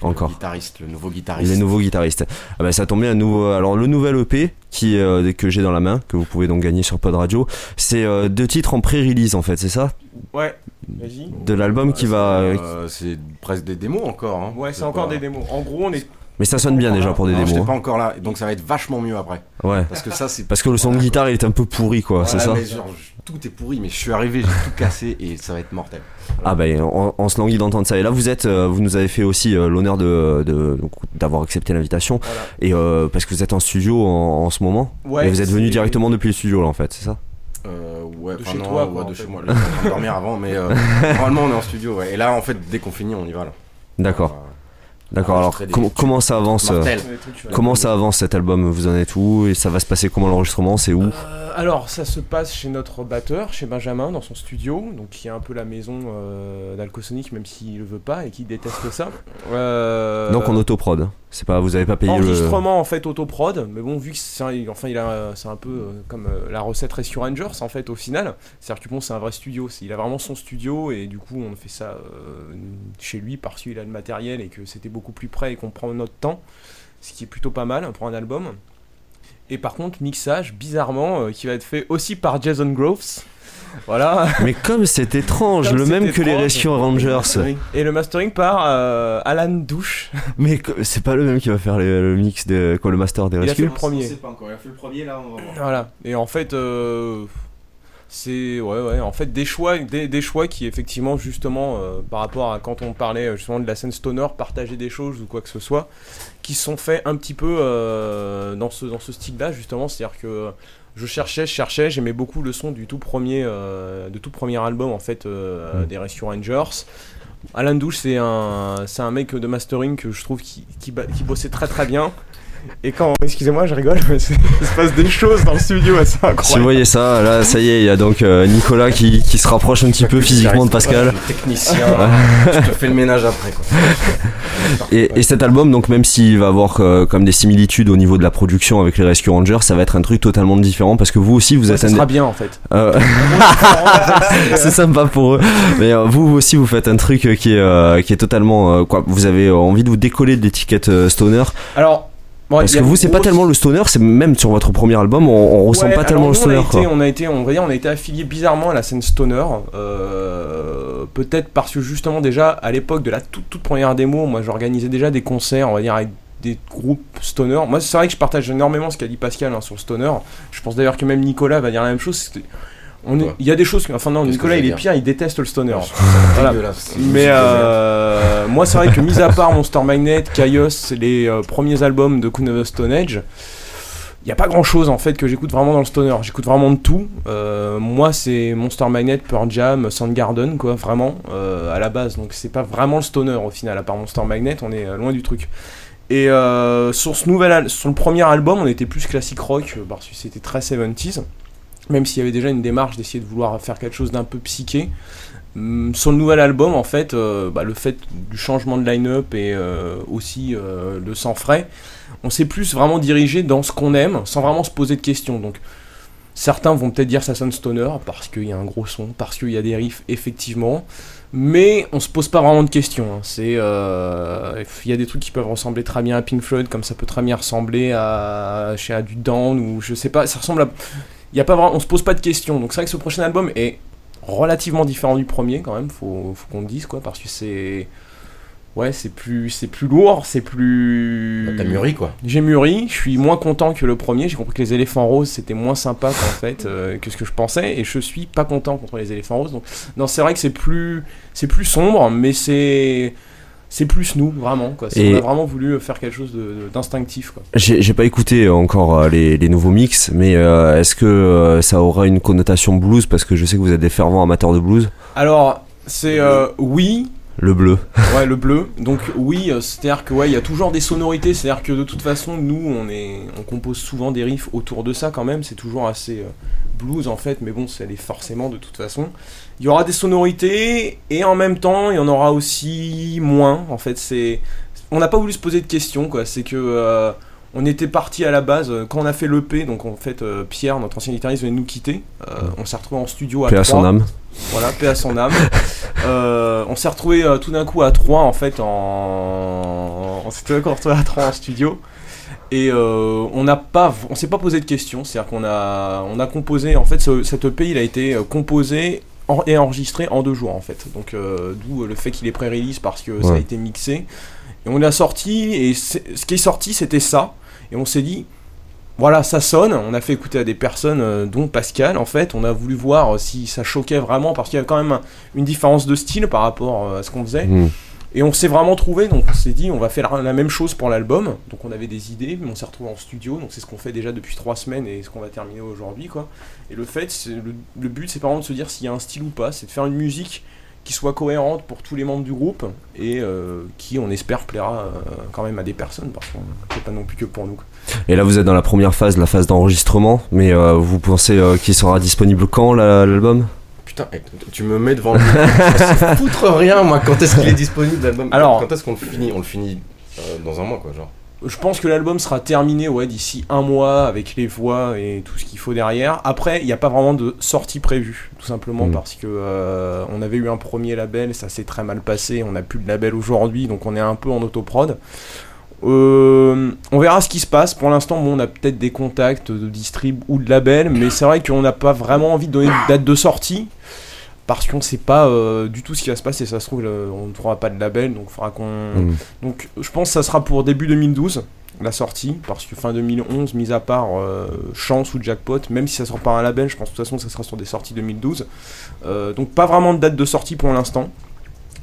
Encore. Le guitariste, le nouveau guitariste. Les nouveaux guitaristes. Ah bah ça tombe bien, nouveau. Alors le nouvel EP qui euh, que j'ai dans la main, que vous pouvez donc gagner sur Pod Radio, c'est euh, deux titres en pré-release en fait, c'est ça? Ouais, vas-y. De l'album qui va. c'est, euh, c'est presque des démos encore. Hein. Ouais, c'est encore pas- des démos. En gros, on est. Mais ça sonne bien déjà pour des Non, démos. j'étais hein. pas encore là, donc ça va être vachement mieux après. Ouais. Parce que ça, c'est. Parce que le son de guitare il est un peu pourri quoi, c'est ça? mais genre, je- tout est pourri, mais je suis arrivé, j'ai tout cassé et ça va être mortel. Ah bah on, on se languit d'entendre ça. Et là vous êtes, euh, vous nous avez fait aussi euh, l'honneur de d'avoir accepté l'invitation Voilà. et euh, parce que vous êtes en studio en, en ce moment. Ouais, et vous êtes venu directement depuis le studio là en fait, c'est ça? Euh, ouais, De chez non, toi, quoi, de fait. chez moi. Là, de dormir avant, mais euh, normalement on est en studio. Ouais. Et là, en fait, dès qu'on finit, on y va là. D'accord, d'accord. Alors com- comment ça avance euh. Comment ça avance cet album? Vous en êtes où? Et ça va se passer comment l'enregistrement? C'est où? Euh, alors, ça se passe chez notre batteur, chez Benjamin, dans son studio, donc qui est un peu la maison euh, d'Alcosonic, même s'il le veut pas et qui déteste ça. Euh, Donc en autoprod. C'est pas, vous avez pas payé le. enregistrement en fait autoprod, mais bon vu que c'est un, enfin il a c'est un peu euh, comme la recette Rescue Rangers en fait au final, c'est-à-dire que bon c'est un vrai studio, il a vraiment son studio et du coup on fait ça euh, chez lui parce qu'il a le matériel et que c'était beaucoup plus près et qu'on prend notre temps, ce qui est plutôt pas mal pour un album. Et par contre mixage bizarrement euh, qui va être fait aussi par Jason Groves. Voilà. Mais comme c'est étrange, Comme le même que les. Rescue Rangers. Et le mastering par euh, Alan Douche. Mais c'est pas le même qui va faire le mix de quoi le master des Il a fait Rescue le premier. Pas encore. Il a fait le premier là, on va voir. Voilà. Et en fait, euh, c'est ouais, ouais. En fait, des choix, des, des choix qui effectivement, justement, euh, par rapport à quand on parlait euh, justement de la scène stoner, partager des choses ou quoi que ce soit, qui sont faits un petit peu euh, dans ce dans ce style-là, justement. C'est-à-dire que je cherchais, je cherchais, j'aimais beaucoup le son du tout premier, euh, de tout premier album en fait euh, Mm. des Rescue Rangers. Alan Douche, c'est un, c'est un mec de mastering que je trouve qui, qui, qui bossait très très bien. Et quand, excusez-moi, je rigole, mais c'est- il se passe des choses dans le studio assez Si vous voyez ça, là, ça y est, il y a donc euh, Nicolas qui, qui se rapproche un petit peu physiquement de Pascal. Technicien, je te fais le ménage après quoi. Et, et cet album, donc même s'il va avoir euh, comme des similitudes au niveau de la production avec les Rescue Rangers, ça va être un truc totalement différent parce que vous aussi vous Ouais, êtes ça un sera bien en fait. Euh, c'est sympa pour eux. Mais euh, vous aussi, vous faites un truc qui est, euh, qui est totalement. euh, quoi, vous avez envie de vous décoller de l'étiquette euh, stoner. Alors, bon, Parce que vous, c'est pas tellement le stoner, c'est même sur votre premier album, on, on ressent pas tellement le nous, stoner. On a, été, quoi. on a été, on va dire, on a été affilié bizarrement à la scène stoner. euh, Peut-être parce que justement déjà à l'époque de la toute, toute première démo, moi j'organisais déjà des concerts, on va dire avec des groupes stoner. Moi c'est vrai que je partage énormément ce qu'a dit Pascal hein, sur le stoner. Je pense d'ailleurs que même Nicolas va dire la même chose. Il y a des choses, que, enfin non, Qu'est-ce Nicolas il est pire, il déteste le stoner. Voilà. Mais euh, moi, c'est vrai que mis à part Monster Magnet, Chaos, les euh, premiers albums de Queen of the Stone Age, il n'y a pas grand chose en fait que j'écoute vraiment dans le stoner. J'écoute vraiment de tout. Euh, moi, c'est Monster Magnet, Pearl Jam, Soundgarden, quoi, vraiment, à la base. Donc, c'est pas vraiment le stoner au final, à part Monster Magnet, on est loin du truc. Et sur, ce nouvel al- sur le premier album, on était plus classique rock, parce que c'était très 70s. Même s'il y avait déjà une démarche d'essayer de vouloir faire quelque chose d'un peu psyché. Hum, Sur le nouvel album, en fait, euh, bah, le fait du changement de line-up et euh, aussi euh, le sang frais, on s'est plus vraiment dirigé dans ce qu'on aime sans vraiment se poser de questions. Donc, certains vont peut-être dire ça sonne stoner parce qu'il y a un gros son, parce qu'il y a des riffs, effectivement. Mais on se pose pas vraiment de questions. hein. C'est, il y a des trucs qui peuvent ressembler très bien à Pink Floyd, comme ça peut très bien ressembler à du Down ou je sais pas. Ça ressemble à, y a pas vraiment, on se pose pas de questions. Donc c'est vrai que ce prochain album est relativement différent du premier quand même. Faut, faut qu'on le dise quoi, parce que c'est, ouais, c'est plus, c'est plus lourd, c'est plus. Bah, T'as mûri quoi. J'ai mûri, je suis moins content que le premier. J'ai compris que les éléphants roses c'était moins sympa qu'en fait euh, que ce que je pensais, et je suis pas content contre les éléphants roses. Donc non, c'est vrai que c'est plus, c'est plus sombre, mais c'est c'est plus nous, vraiment. Quoi. Et- On a vraiment voulu faire quelque chose d'instinctif. J'ai pas écouté encore euh, les, les nouveaux mix, mais euh, est-ce que euh, ça aura une connotation blues? Parce que je sais que vous êtes des fervents amateurs de blues. Alors, c'est euh, oui, Le bleu. ouais, le bleu. Donc oui, c'est-à-dire que ouais, il y a toujours des sonorités. C'est-à-dire que de toute façon, nous, on est, on compose souvent des riffs autour de ça quand même. C'est toujours assez blues en fait, mais bon, ça l'est forcément de toute façon. Il y aura des sonorités et en même temps, il y en aura aussi moins. En fait, c'est, on n'a pas voulu se poser de questions quoi. C'est que euh, on était parti à la base quand on a fait l'EP. Donc en fait, euh, Pierre, notre ancien guitariste, venait nous quitter. Euh, on s'est retrouvé en studio à Paix à son trois. âme. Voilà, paix à son âme. On s'est retrouvé tout d'un coup à 3 en fait en. On d'un coup retrouvé à 3 en studio. Et euh, on n'a pas, on s'est pas posé de questions, c'est-à-dire qu'on a, on a composé, en fait, ce, cet EP il a été euh, composé en- et enregistré en deux jours en fait. Donc euh, d'où le fait qu'il est pré-release parce que ça a été mixé. Et on l'a sorti et ce qui est sorti c'était ça. Et on s'est dit, voilà, ça sonne. On a fait écouter à des personnes, dont Pascal, en fait. On a voulu voir si ça choquait vraiment, parce qu'il y avait quand même un- une différence de style par rapport à ce qu'on faisait. Hmm. Et on s'est vraiment trouvé, donc on s'est dit, on va faire la même chose pour l'album. Donc on avait des idées, mais on s'est retrouvé en studio. Donc c'est ce qu'on fait déjà depuis trois semaines et ce qu'on va terminer aujourd'hui, quoi. Et le fait, le, but, c'est pas vraiment de se dire s'il y a un style ou pas, c'est de faire une musique qui soit cohérente pour tous les membres du groupe et euh, qui, on espère, plaira euh, quand même à des personnes, parce c'est pas non plus que pour nous. Et là, vous êtes dans la première phase, la phase d'enregistrement. Mais euh, vous pensez qu'il sera disponible quand la- l'album? Putain, eh, tu me mets devant le. Je foutre rien, moi, quand est-ce qu'il est disponible l'album Alors- Quand est-ce qu'on le finit? On le finit euh, dans un mois, quoi, genre. Je pense que l'album sera terminé ouais, d'ici un mois avec les voix et tout ce qu'il faut derrière. Après, il n'y a pas vraiment de sortie prévue, tout simplement Mm. parce que euh, on avait eu un premier label, ça s'est très mal passé, on n'a plus de label aujourd'hui, donc on est un peu en autoprod. Euh, on verra ce qui se passe. Pour l'instant, bon, on a peut-être des contacts de distrib ou de label, mais c'est vrai qu'on n'a pas vraiment envie de donner de date de sortie parce qu'on ne sait pas euh, du tout ce qui va se passer. Ça se trouve, on ne trouvera pas de label, donc il faudra qu'on Hmm. donc je pense que ça sera pour début 2012 la sortie parce que fin 2011 mis à part euh, chance ou jackpot même si ça sort par un label je pense de toute façon ça sera sur des sorties 2012 Euh, donc pas vraiment de date de sortie pour l'instant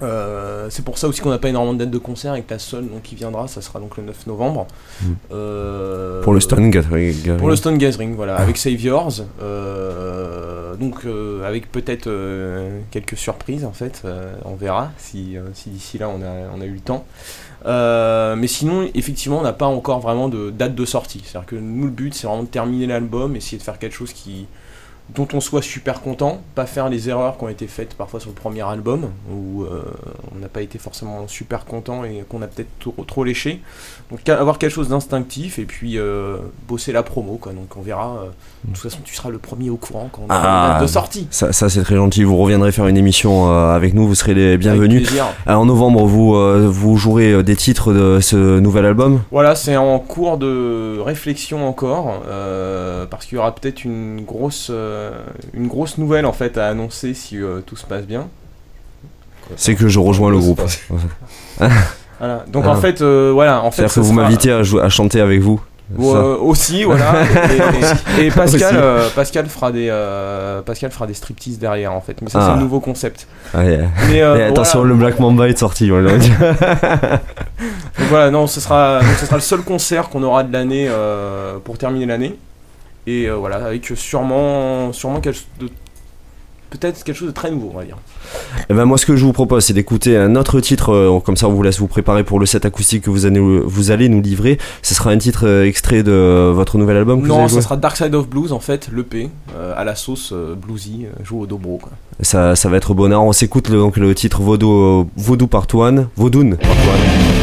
Euh, c'est pour ça aussi qu'on n'a pas énormément de date de concert avec la seule donc, qui viendra ça sera donc le 9 novembre Mm. Euh, Pour le Stone Gathering. pour le Stone Gathering, voilà, avec Saviors, euh, donc euh, avec peut-être quelques surprises en fait, on verra si, si d'ici là on a, on a eu le temps. Mais sinon, effectivement, on n'a pas encore vraiment de date de sortie. C'est-à-dire que nous, le but, c'est vraiment de terminer l'album, essayer de faire quelque chose qui dont on soit super content, pas faire les erreurs qui ont été faites parfois sur le premier album, où euh, on n'a pas été forcément super content et qu'on a peut-être trop, trop léché. Donc avoir quelque chose d'instinctif et puis euh, bosser la promo, quoi. Donc on verra. euh, de toute façon, tu seras le premier au courant quand on aura Ah. de sortie. Ça, ça, c'est très gentil. Vous reviendrez faire une émission avec nous. Vous serez les bienvenus. Ah, en novembre, vous, vous jouerez des titres de ce nouvel album? Voilà, c'est en cours de réflexion encore, parce qu'il y aura peut-être une grosse, une grosse nouvelle en fait à annoncer si euh, tout se passe bien. C'est que je rejoins le groupe. Voilà. Donc Ah. en fait, euh, voilà, en fait, C'est-à-dire ce que vous sera- m'invitez à, chanter avec vous. Ou, euh, aussi, voilà. Et, et- et Pascal, euh, Pascal fera des, euh, Pascal fera des striptease derrière en fait. Mais ça Ah. c'est le nouveau concept. Ouais. Mais euh, Et attention, voilà. le Black Mamba est sorti. voilà. Donc voilà, non, ce sera, donc ce sera le seul concert qu'on aura de l'année euh, pour terminer l'année. Et euh, voilà, avec sûrement, sûrement quelque de peut-être quelque chose de très nouveau, on va dire. Eh ben moi ce que je vous propose c'est d'écouter un autre titre euh, comme ça on vous laisse vous préparer pour le set acoustique que vous allez, vous allez nous livrer. Ce sera un titre euh, extrait de votre nouvel album que Non, jouer sera Dark Side of Blues en fait, l'EP, à la sauce bluesy, joue au dobro quoi. ça, ça va être bonheur. On s'écoute le, donc le titre Vaudou, Vaudou Part 1, Vaudoun Part 1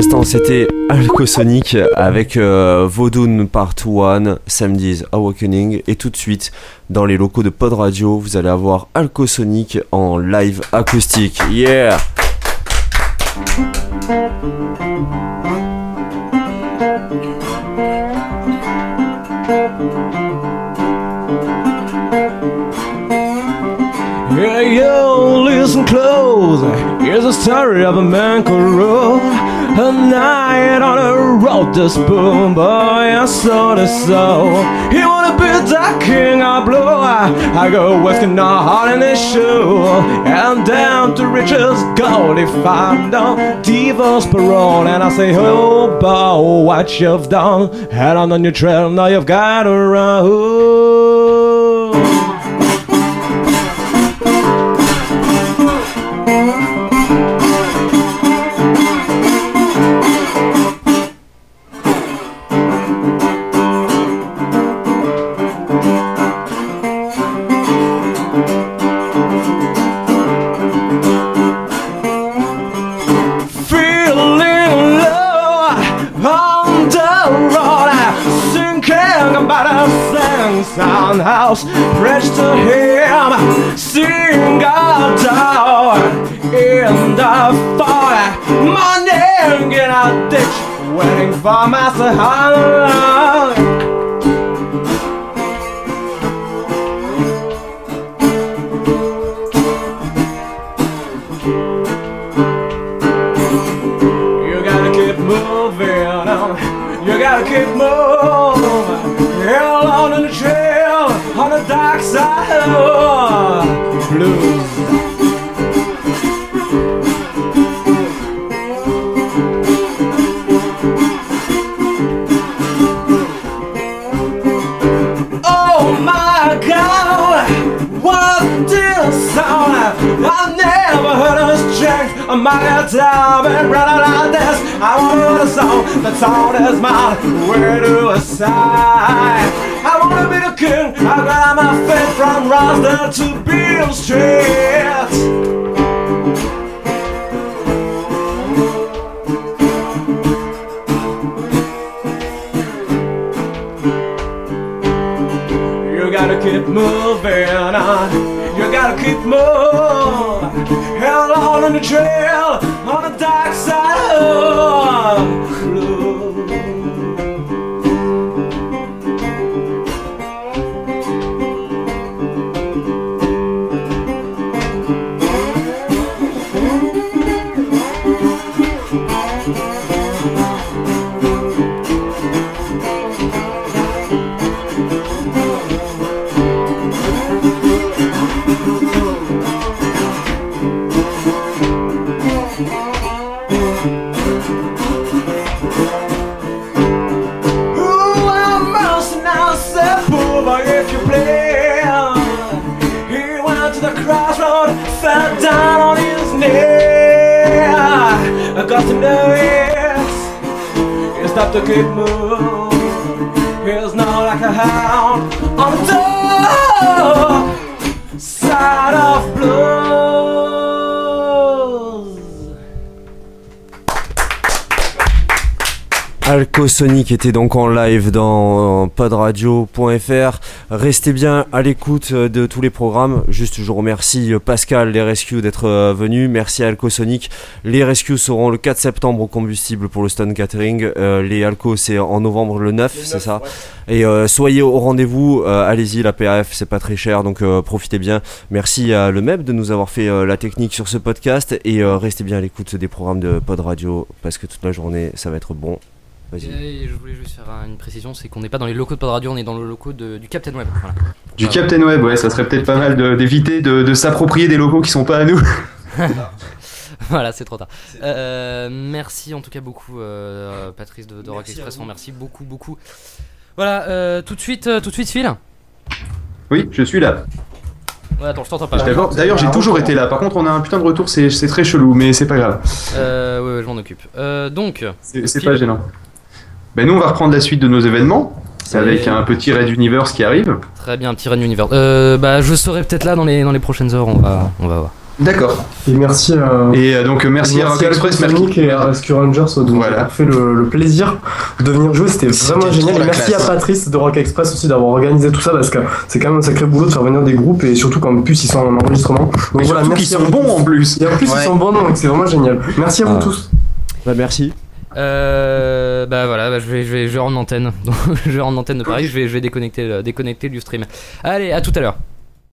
l'instant, c'était Alcosonic avec euh, Vodun Part 1, Samedi's Awakening. Et tout de suite, dans les locaux de Pod Radio, vous allez avoir Alcosonic en live acoustique. Yeah! Yeah, yo, listen close. Here's a story of a man called. A night on a road, this boom boy, I saw the soul. He wanna be the king of blue. I, go whisking no heart in his shoe. And down to riches gold if I don't divorce parole. And I say, oh, boy, what you've done. Head on on your trail, now you've got to run. Sing sound house, bridge to him, sing a dog in the fire, morning in a ditch, waiting for Master Holland. You gotta keep moving on. You gotta keep moving. Time and running like this. I hear the song, the song is mine. Where do I sigh? I wanna be the king. I got my feet from Roswell to Beale Street. You gotta keep moving on. You gotta keep moving. Hell on the trail, on the dark side the good mood. Alcosonic était donc en live dans podradio.fr. Restez bien à l'écoute de tous les programmes. Juste, je remercie Pascal, les Rescues, d'être euh, venu. Merci à Alcosonic. Les Rescues seront le 4 septembre au combustible pour le Stone Catering. Euh, les Alco, c'est en novembre le 9, c'est ça Et euh, soyez au rendez-vous. Euh, Allez-y, la PAF, c'est pas très cher, donc euh, profitez bien. Merci à le MEB de nous avoir fait euh, la technique sur ce podcast. Et euh, restez bien à l'écoute des programmes de Pod Radio parce que toute la journée, ça va être bon. Et je voulais juste faire un- une précision, c'est qu'on n'est pas dans les locaux de Pod Radio, on est dans le locaux de- du Captain Web. Voilà. Du Captain Web, ouais, ça serait peut-être pas mal d'éviter de, de s'approprier des locaux qui sont pas à nous. voilà, c'est trop tard. Euh, merci en tout cas beaucoup, euh, Patrice de, de Rock Express. vous. Merci beaucoup, beaucoup. Voilà, euh, tout de suite, euh, tout de suite, Phil. Oui, je suis là. Ouais, attends, je t'entends pas. D'accord. D'ailleurs, j'ai toujours été là. Par contre, on a un putain de retour, c'est c'est très chelou, mais c'est pas grave. Euh, ouais, ouais, je m'en occupe. Euh, donc, c'est pas gênant. Ben nous, on va reprendre la suite de nos événements. Avec un petit Red Universe qui arrive. très bien, petit Ren Universe. Euh, bah, je serai peut-être là dans les, dans les prochaines heures, on va, on va voir. D'accord. Et merci à. Et euh, donc, euh, merci, à Rock Express, merci. Sonic et à Rescue Rangers de Voilà. avoir fait le, le plaisir de venir jouer. C'était vraiment génial. Et merci classe. à Patrice de Rock Express aussi d'avoir organisé tout ça parce que c'est quand même un sacré boulot de faire venir des groupes et surtout qu'en plus ils sont en enregistrement. Donc Mais voilà, merci qu'ils à sont bons en plus. Et en plus Ouais. ils sont bons donc c'est vraiment génial. Merci à vous Ah. tous. Bah merci. Euh, bah voilà, bah, je, vais, je, vais, je vais rendre l'antenne. Donc, je vais rendre l'antenne de Paris, je vais, je vais déconnecter, le- déconnecter le stream. Allez, à tout à l'heure.